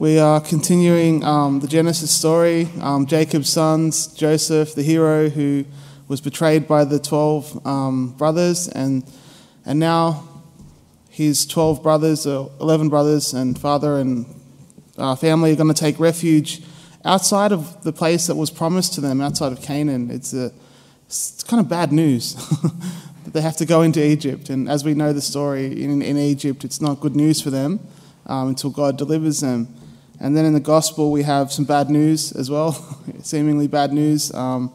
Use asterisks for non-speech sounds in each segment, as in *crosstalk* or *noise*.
We are continuing um, the Genesis story. Um, Jacob's sons, Joseph, the hero who was betrayed by the 12 um, brothers, and, and now his 12 brothers, or 11 brothers, and father and uh, family are going to take refuge outside of the place that was promised to them, outside of Canaan. It's, a, it's kind of bad news *laughs* that they have to go into Egypt. And as we know the story in, in Egypt, it's not good news for them um, until God delivers them. And then in the gospel, we have some bad news as well, *laughs* seemingly bad news. Um,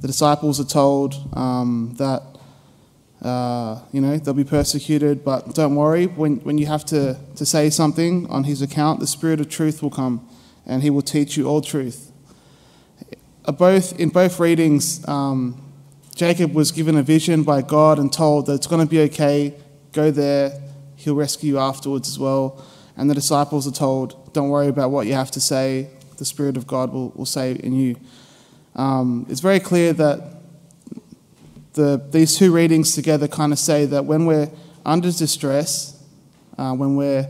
the disciples are told um, that, uh, you know, they'll be persecuted, but don't worry, when, when you have to, to say something on his account, the Spirit of truth will come and he will teach you all truth. Uh, both, in both readings, um, Jacob was given a vision by God and told that it's going to be okay, go there, he'll rescue you afterwards as well. And the disciples are told, don't worry about what you have to say, the Spirit of God will, will say in you. Um, it's very clear that the, these two readings together kind of say that when we're under distress, uh, when we're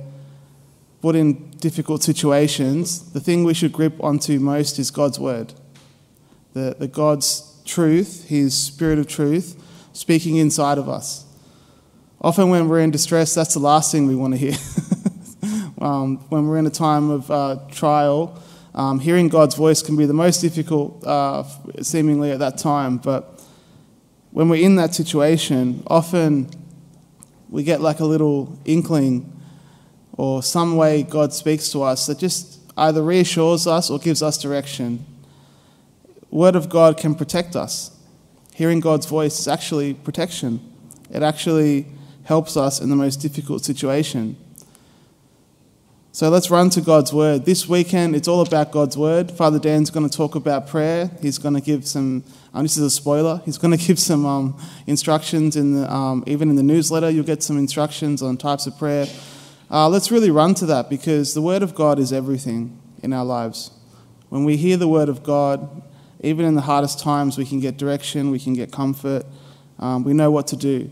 put in difficult situations, the thing we should grip onto most is God's Word. The, the God's truth, His Spirit of truth, speaking inside of us. Often when we're in distress, that's the last thing we want to hear. *laughs* um, when we're in a time of uh, trial, um, hearing God's voice can be the most difficult, uh, seemingly at that time. But when we're in that situation, often we get like a little inkling or some way God speaks to us that just either reassures us or gives us direction. Word of God can protect us. Hearing God's voice is actually protection. It actually helps us in the most difficult situation. So let's run to God's Word. This weekend, it's all about God's Word. Father Dan's going to talk about prayer. He's going to give some, um, this is a spoiler, he's going *laughs* to give some um, instructions, in the, um, even in the newsletter, you'll get some instructions on types of prayer. Uh, let's really run to that because the Word of God is everything in our lives. When we hear the Word of God, even in the hardest times, we can get direction, we can get comfort, um, we know what to do.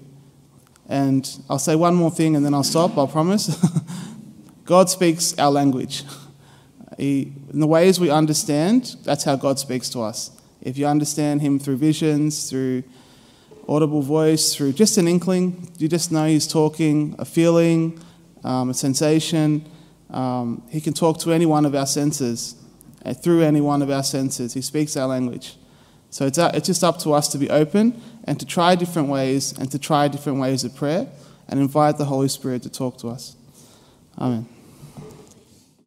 And I'll say one more thing and then I'll stop, I'll promise. *laughs* God speaks our language. *laughs* He, in the ways we understand, that's how God speaks to us. If you understand Him through visions, through audible voice, through just an inkling, you just know He's talking, a feeling, um, a sensation. Um, he can talk to any one of our senses, uh, through any one of our senses. He speaks our language. So it's, uh, it's just up to us to be open and to try different ways and to try different ways of prayer and invite the Holy Spirit to talk to us. Amen.